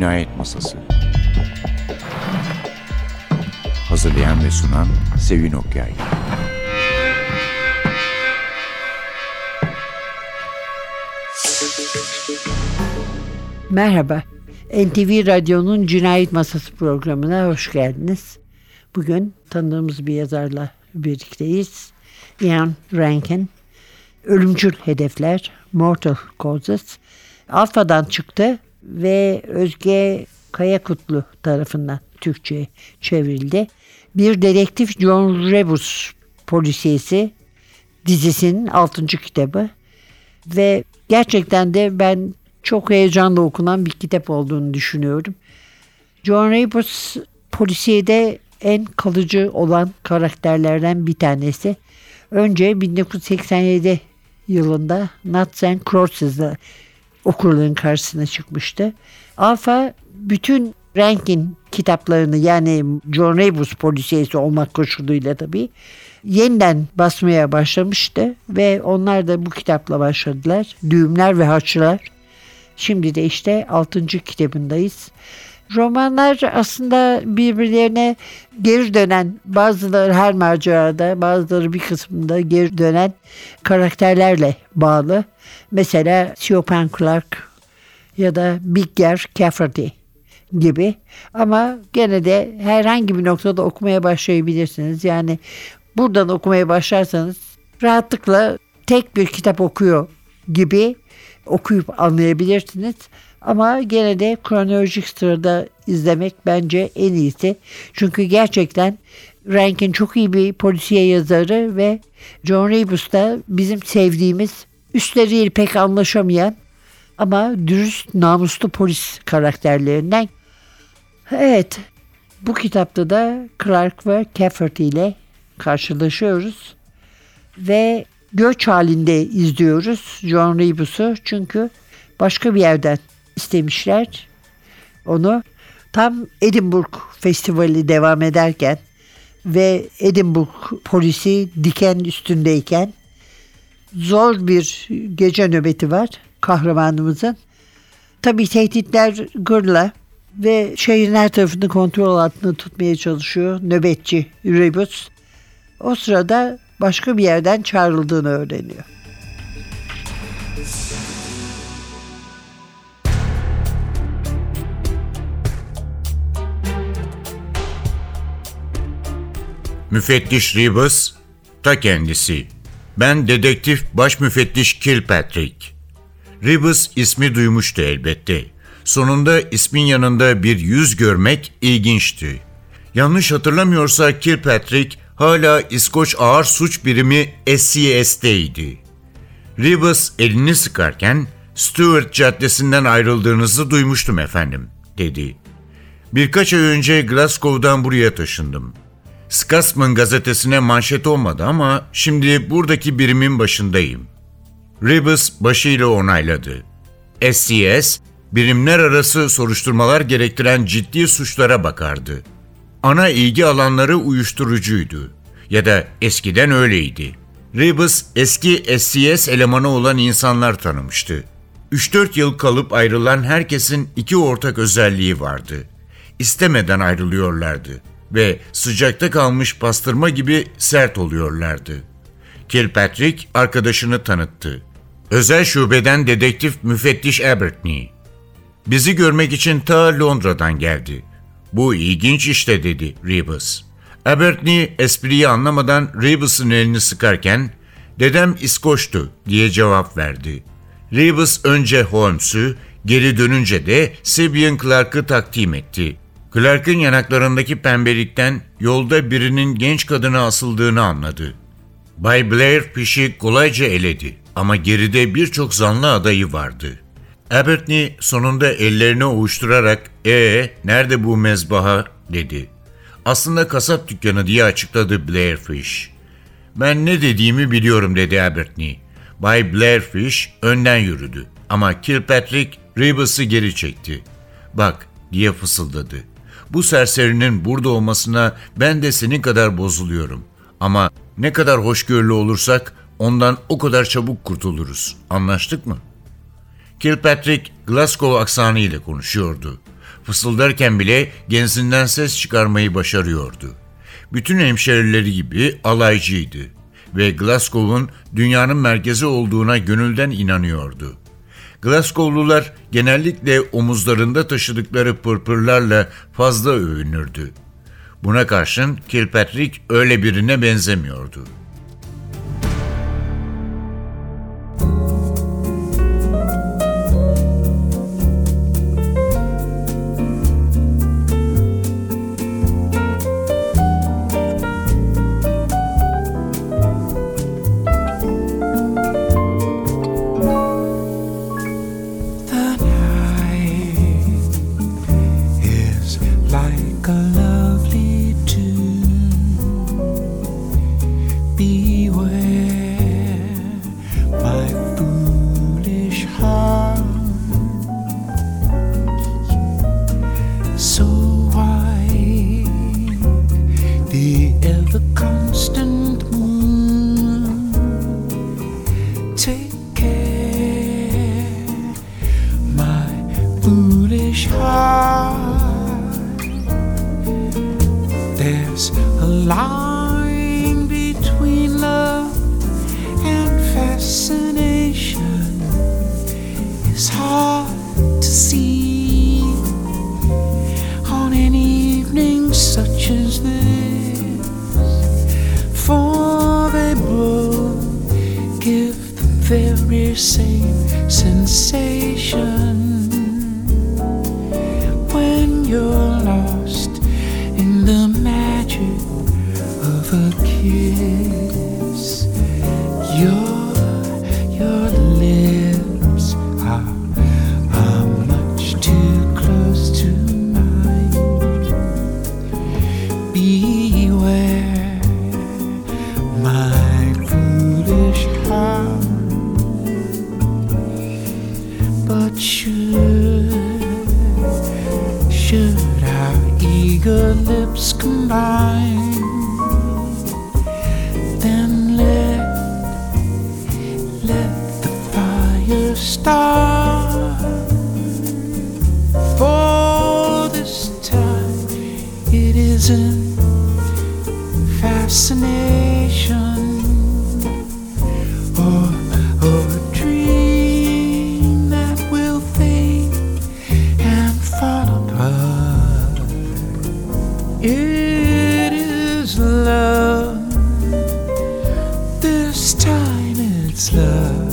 Cinayet Masası Hazırlayan ve sunan Sevin Okyay Merhaba. NTV Radyo'nun Cinayet Masası programına hoş geldiniz. Bugün tanıdığımız bir yazarla birlikteyiz. Ian Rankin. Ölümcül Hedefler, Mortal Causes. Alfa'dan çıktı ve Özge Kayakutlu tarafından Türkçe'ye çevrildi. Bir dedektif John Rebus polisiyesi dizisinin 6. kitabı ve gerçekten de ben çok heyecanla okunan bir kitap olduğunu düşünüyorum. John Rebus polisiyede en kalıcı olan karakterlerden bir tanesi. Önce 1987 yılında Nuts and Crosses'da okurların karşısına çıkmıştı. Alfa bütün Rankin kitaplarını yani John Rebus polisiyesi olmak koşuluyla tabii yeniden basmaya başlamıştı ve onlar da bu kitapla başladılar. Düğümler ve Haçlar. Şimdi de işte 6. kitabındayız. Romanlar aslında birbirlerine geri dönen bazıları her macerada bazıları bir kısmında geri dönen karakterlerle bağlı. Mesela Siobhan Clark ya da Bigger Cafferty gibi ama gene de herhangi bir noktada okumaya başlayabilirsiniz. Yani buradan okumaya başlarsanız rahatlıkla tek bir kitap okuyor gibi okuyup anlayabilirsiniz. Ama gene de kronolojik sırada izlemek bence en iyisi. Çünkü gerçekten Rankin çok iyi bir polisiye yazarı ve John Rebus da bizim sevdiğimiz üstleriyle pek anlaşamayan ama dürüst, namuslu polis karakterlerinden. Evet, bu kitapta da Clark ve Cafferty ile karşılaşıyoruz ve göç halinde izliyoruz John Rebus'u çünkü başka bir yerden istemişler onu. Tam Edinburgh Festivali devam ederken ve Edinburgh polisi diken üstündeyken zor bir gece nöbeti var kahramanımızın. Tabii tehditler gırla ve şehrin her tarafını kontrol altında tutmaya çalışıyor nöbetçi Rebus. O sırada başka bir yerden çağrıldığını öğreniyor. Müfettiş Rebus, ta kendisi. Ben dedektif baş müfettiş Kilpatrick. Rebus ismi duymuştu elbette. Sonunda ismin yanında bir yüz görmek ilginçti. Yanlış hatırlamıyorsa Kilpatrick hala İskoç Ağır Suç Birimi SCS'teydi. Rebus elini sıkarken Stuart Caddesi'nden ayrıldığınızı duymuştum efendim, dedi. Birkaç ay önce Glasgow'dan buraya taşındım. Scotsman gazetesine manşet olmadı ama şimdi buradaki birimin başındayım. Rebus başıyla onayladı. SCS, birimler arası soruşturmalar gerektiren ciddi suçlara bakardı. Ana ilgi alanları uyuşturucuydu. Ya da eskiden öyleydi. Rebus eski SCS elemanı olan insanlar tanımıştı. 3-4 yıl kalıp ayrılan herkesin iki ortak özelliği vardı. İstemeden ayrılıyorlardı ve sıcakta kalmış pastırma gibi sert oluyorlardı. Kilpatrick arkadaşını tanıttı. Özel şubeden dedektif müfettiş Abertney. Bizi görmek için ta Londra'dan geldi. Bu ilginç işte dedi Rebus. Abertney espriyi anlamadan Rebus'un elini sıkarken dedem İskoç'tu diye cevap verdi. Rebus önce Holmes'u geri dönünce de Sibian Clark'ı takdim etti. Clark'ın yanaklarındaki pembelikten yolda birinin genç kadına asıldığını anladı. Bay Blair pişi kolayca eledi ama geride birçok zanlı adayı vardı. Abertney sonunda ellerini ovuşturarak ''Ee, nerede bu mezbaha?'' dedi. Aslında kasap dükkanı diye açıkladı Blairfish. Ben ne dediğimi biliyorum dedi Abertney. Bay Blairfish önden yürüdü ama Kilpatrick Rebus'ı geri çekti. Bak diye fısıldadı. Bu serserinin burada olmasına ben de senin kadar bozuluyorum. Ama ne kadar hoşgörülü olursak ondan o kadar çabuk kurtuluruz. Anlaştık mı? Kilpatrick Glasgow aksanı ile konuşuyordu. Fısıldarken bile genzinden ses çıkarmayı başarıyordu. Bütün hemşerileri gibi alaycıydı ve Glasgow'un dünyanın merkezi olduğuna gönülden inanıyordu. Glasgow'lular genellikle omuzlarında taşıdıkları pırpırlarla fazla övünürdü. Buna karşın Kilpatrick öyle birine benzemiyordu.'' lying between love and fascination is hard to see on an evening such as this. For they both give the very same sensation. beware my foolish heart, but should should our eager lips combine? It's love.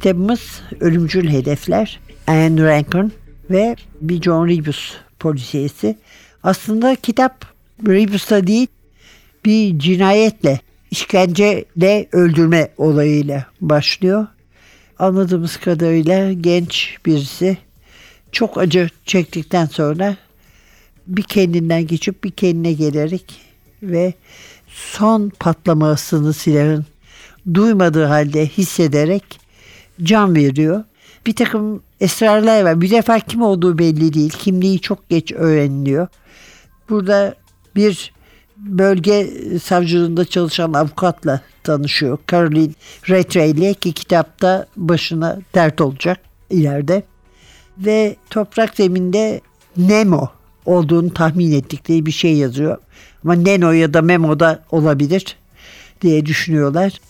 Kitabımız Ölümcül Hedefler. Anne Rankin ve bir John Rebus polisiyesi. Aslında kitap Rebus'ta değil bir cinayetle, işkenceyle öldürme olayıyla başlıyor. Anladığımız kadarıyla genç birisi çok acı çektikten sonra bir kendinden geçip bir kendine gelerek ve son patlamasını silahın duymadığı halde hissederek can veriyor. Bir takım esrarlar var. Bir defa kim olduğu belli değil. Kimliği çok geç öğreniliyor. Burada bir bölge savcılığında çalışan avukatla tanışıyor. Caroline ile ki kitapta başına dert olacak ileride. Ve toprak zeminde Nemo olduğunu tahmin ettikleri bir şey yazıyor. Ama Neno ya da Memo da olabilir diye düşünüyorlar.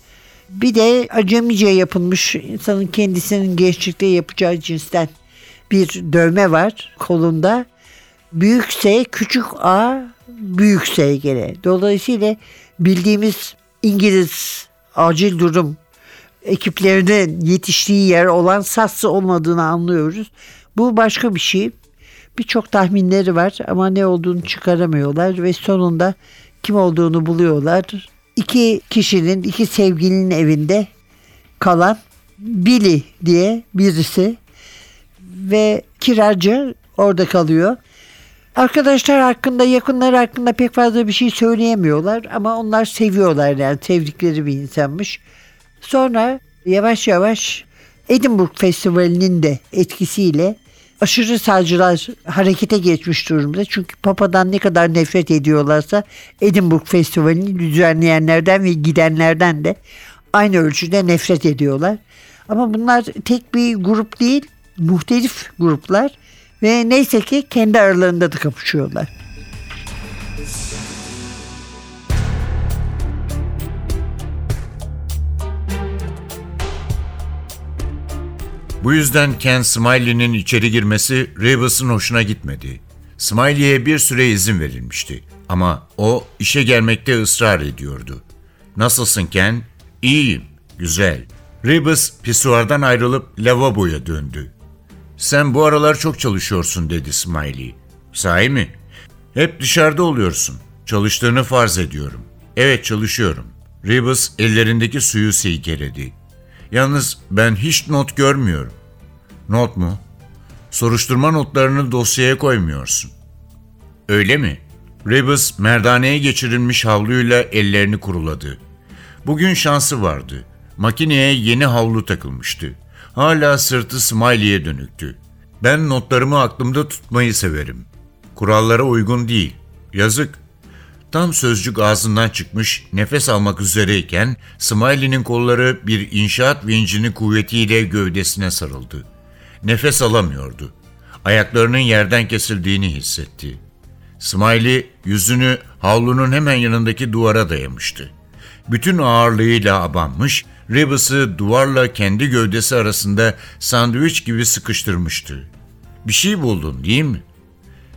Bir de acemice yapılmış insanın kendisinin gençlikte yapacağı cinsten bir dövme var kolunda. Büyük S, küçük A, büyük S gene. Dolayısıyla bildiğimiz İngiliz acil durum ekiplerinin yetiştiği yer olan Sassı olmadığını anlıyoruz. Bu başka bir şey. Birçok tahminleri var ama ne olduğunu çıkaramıyorlar ve sonunda kim olduğunu buluyorlar. İki kişinin, iki sevgilinin evinde kalan Billy diye birisi ve kiracı orada kalıyor. Arkadaşlar hakkında, yakınları hakkında pek fazla bir şey söyleyemiyorlar ama onlar seviyorlar yani sevdikleri bir insanmış. Sonra yavaş yavaş Edinburgh Festivali'nin de etkisiyle aşırı sağcılar harekete geçmiş durumda. Çünkü Papa'dan ne kadar nefret ediyorlarsa Edinburgh Festivali'ni düzenleyenlerden ve gidenlerden de aynı ölçüde nefret ediyorlar. Ama bunlar tek bir grup değil, muhtelif gruplar ve neyse ki kendi aralarında da kapışıyorlar. Bu yüzden Ken Smiley'nin içeri girmesi Rebus'un hoşuna gitmedi. Smiley'e bir süre izin verilmişti ama o işe gelmekte ısrar ediyordu. Nasılsın Ken? İyiyim, güzel. Rebus pisuardan ayrılıp lavaboya döndü. Sen bu aralar çok çalışıyorsun dedi Smiley. Sahi mi? Hep dışarıda oluyorsun. Çalıştığını farz ediyorum. Evet çalışıyorum. Rebus ellerindeki suyu silkeledi. Yalnız ben hiç not görmüyorum. Not mu? Soruşturma notlarını dosyaya koymuyorsun. Öyle mi? Rebus merdaneye geçirilmiş havluyla ellerini kuruladı. Bugün şansı vardı. Makineye yeni havlu takılmıştı. Hala sırtı Smiley'e dönüktü. Ben notlarımı aklımda tutmayı severim. Kurallara uygun değil. Yazık. Tam sözcük ağzından çıkmış, nefes almak üzereyken Smiley'nin kolları bir inşaat vincinin kuvvetiyle gövdesine sarıldı. Nefes alamıyordu. Ayaklarının yerden kesildiğini hissetti. Smiley yüzünü havlunun hemen yanındaki duvara dayamıştı. Bütün ağırlığıyla abanmış, Rebus'ı duvarla kendi gövdesi arasında sandviç gibi sıkıştırmıştı. Bir şey buldun değil mi?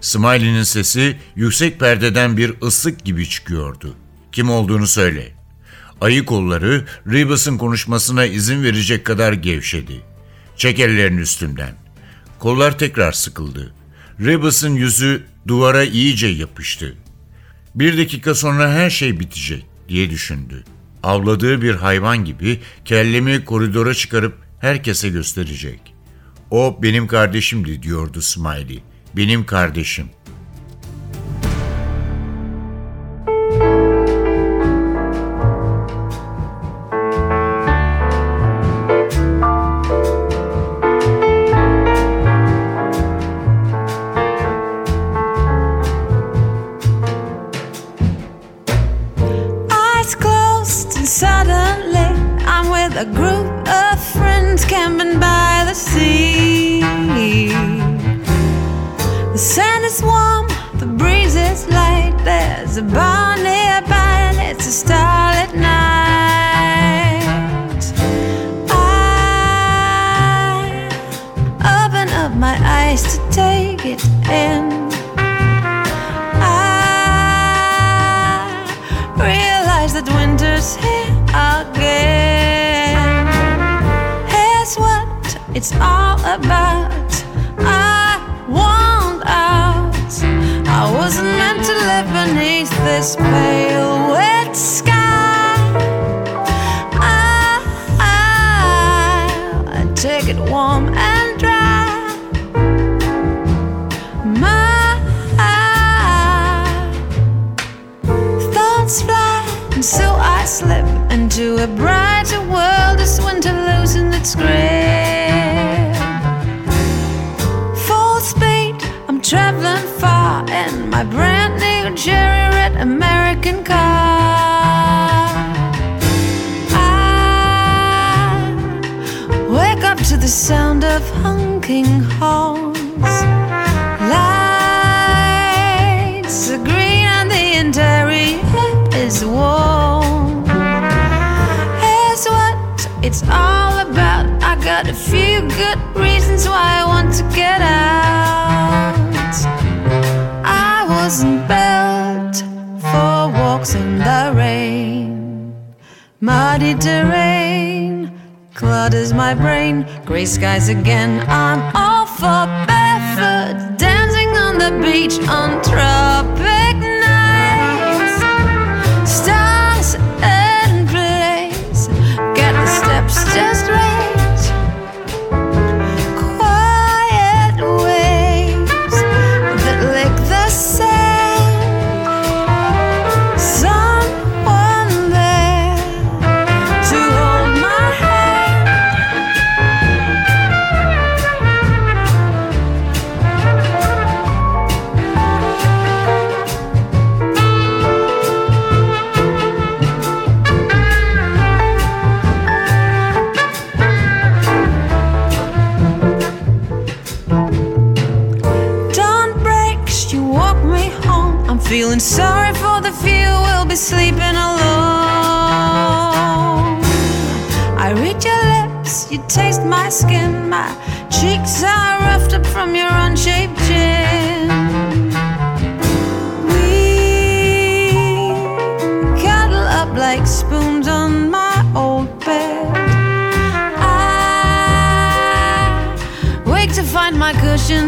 Smiley'nin sesi yüksek perdeden bir ıslık gibi çıkıyordu. Kim olduğunu söyle. Ayı kolları Rebus'un konuşmasına izin verecek kadar gevşedi. Çek ellerini üstümden. Kollar tekrar sıkıldı. Rebus'un yüzü duvara iyice yapıştı. Bir dakika sonra her şey bitecek diye düşündü. Avladığı bir hayvan gibi kellemi koridora çıkarıp herkese gösterecek. O benim kardeşimdi diyordu Smiley. Benim kardeşim. it's all about. I want out. I wasn't meant to live beneath this pale. cherry red American car. I wake up to the sound of honking horns. Lights are green and the interior is warm. Here's what it's all about. I got a few good reasons why I want to get out. the rain. Muddy terrain clutters my brain. Gray skies again. I'm off for barefoot, dancing on the beach on trouble.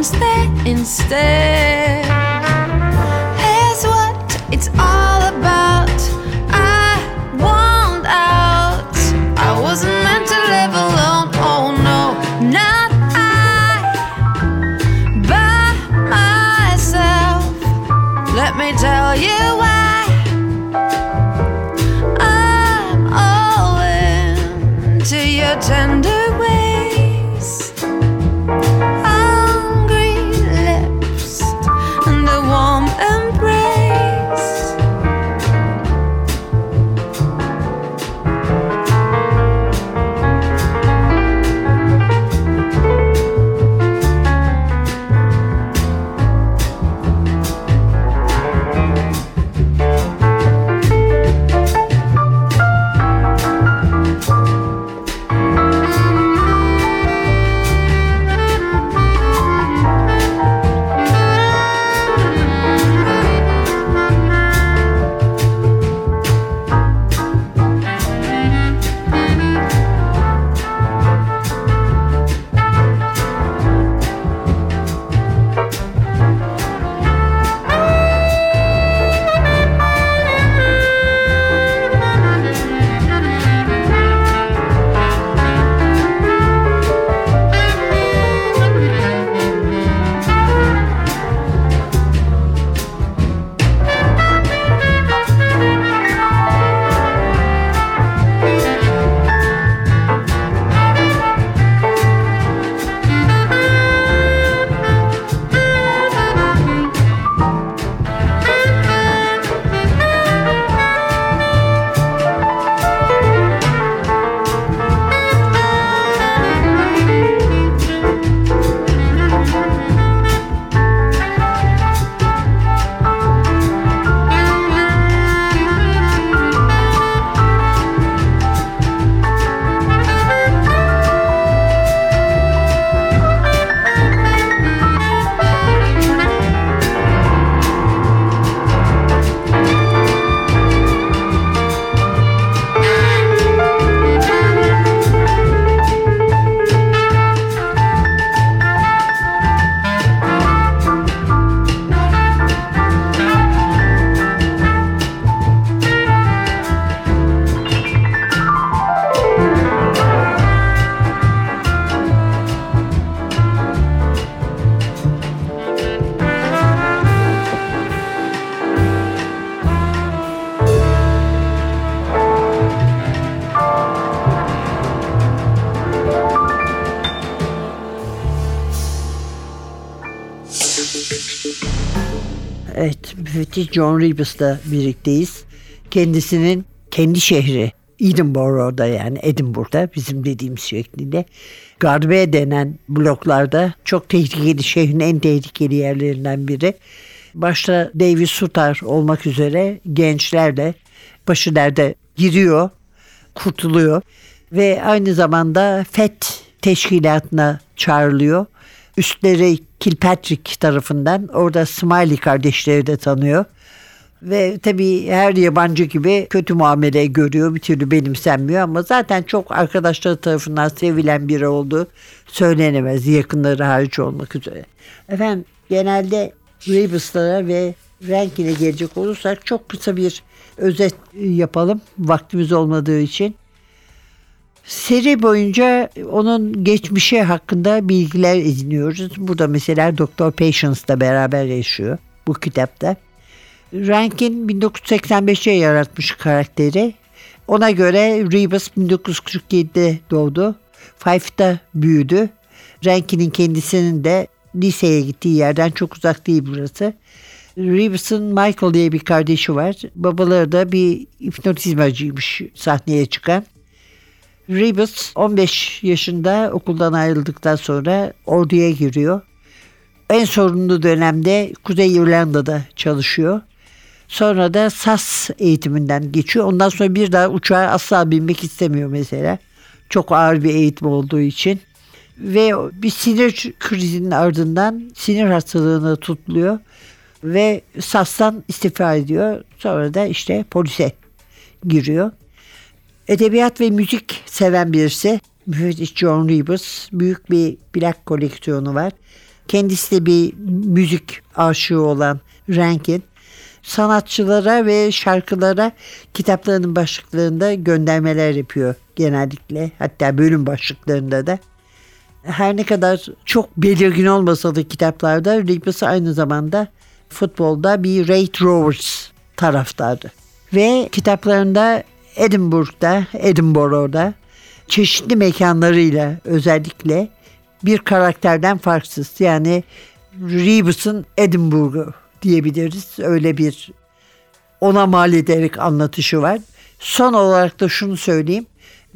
stay instead. Evet, müfettiş John Rebus'la birlikteyiz. Kendisinin kendi şehri Edinburgh'da yani Edinburgh'da bizim dediğimiz şeklinde Garbe denen bloklarda çok tehlikeli şehrin en tehlikeli yerlerinden biri. Başta David Sutar olmak üzere gençler de başı derde giriyor, kurtuluyor ve aynı zamanda FET teşkilatına çağrılıyor. Üstleri Kilpatrick tarafından orada Smiley kardeşleri de tanıyor. Ve tabii her yabancı gibi kötü muamele görüyor. Bir türlü benimsenmiyor ama zaten çok arkadaşları tarafından sevilen biri olduğu söylenemez. Yakınları hariç olmak üzere. Efendim genelde Rebus'lara ve Rankin'e gelecek olursak çok kısa bir özet yapalım. Vaktimiz olmadığı için. Seri boyunca onun geçmişi hakkında bilgiler ediniyoruz. Burada mesela Doktor Patience'la beraber yaşıyor bu kitapta. Rankin 1985'te yaratmış karakteri. Ona göre Rebus 1947'de doğdu. Fife'da büyüdü. Rankin'in kendisinin de liseye gittiği yerden çok uzak değil burası. Rebus'un Michael diye bir kardeşi var. Babaları da bir hipnotizmacıymış sahneye çıkan. Rebus 15 yaşında okuldan ayrıldıktan sonra orduya giriyor. En sorunlu dönemde Kuzey İrlanda'da çalışıyor. Sonra da SAS eğitiminden geçiyor. Ondan sonra bir daha uçağa asla binmek istemiyor mesela. Çok ağır bir eğitim olduğu için. Ve bir sinir krizinin ardından sinir hastalığına tutuluyor. Ve SAS'tan istifa ediyor. Sonra da işte polise giriyor. Edebiyat ve müzik seven birisi. Müfettiş John Rebus. Büyük bir plak koleksiyonu var. Kendisi de bir müzik aşığı olan Rankin. Sanatçılara ve şarkılara kitaplarının başlıklarında göndermeler yapıyor genellikle. Hatta bölüm başlıklarında da. Her ne kadar çok belirgin olmasa da kitaplarda Rebus aynı zamanda futbolda bir Ray Rovers taraftarı. Ve kitaplarında Edinburgh'da, Edinburgh'da çeşitli mekanlarıyla özellikle bir karakterden farksız. Yani Rebus'un Edinburgh'u diyebiliriz. Öyle bir ona mal ederek anlatışı var. Son olarak da şunu söyleyeyim.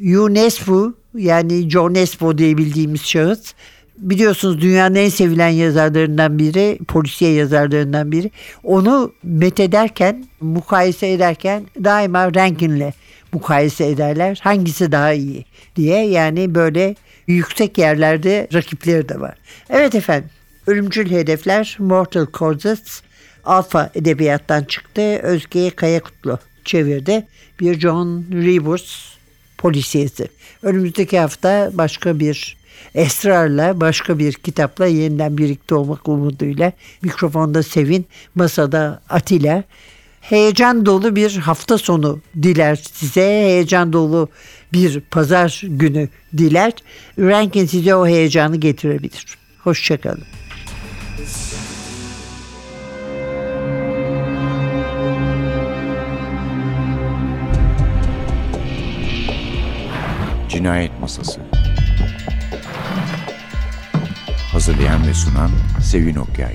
UNESCO yani John Nesbo diye bildiğimiz şahıs biliyorsunuz dünyanın en sevilen yazarlarından biri, polisiye yazarlarından biri. Onu methederken, mukayese ederken daima Rankin'le mukayese ederler. Hangisi daha iyi diye yani böyle yüksek yerlerde rakipleri de var. Evet efendim Ölümcül Hedefler Mortal Causes Alfa Edebiyattan çıktı. Özge Kayakutlu çevirdi. Bir John Rebus polisiyesi. Önümüzdeki hafta başka bir esrarla, başka bir kitapla yeniden birlikte olmak umuduyla mikrofonda Sevin, masada Atilla. Heyecan dolu bir hafta sonu diler size. Heyecan dolu bir pazar günü diler. Rankin size o heyecanı getirebilir. Hoşçakalın. Cinayet Masası Hazırlayan ve sunan Sevin Okyay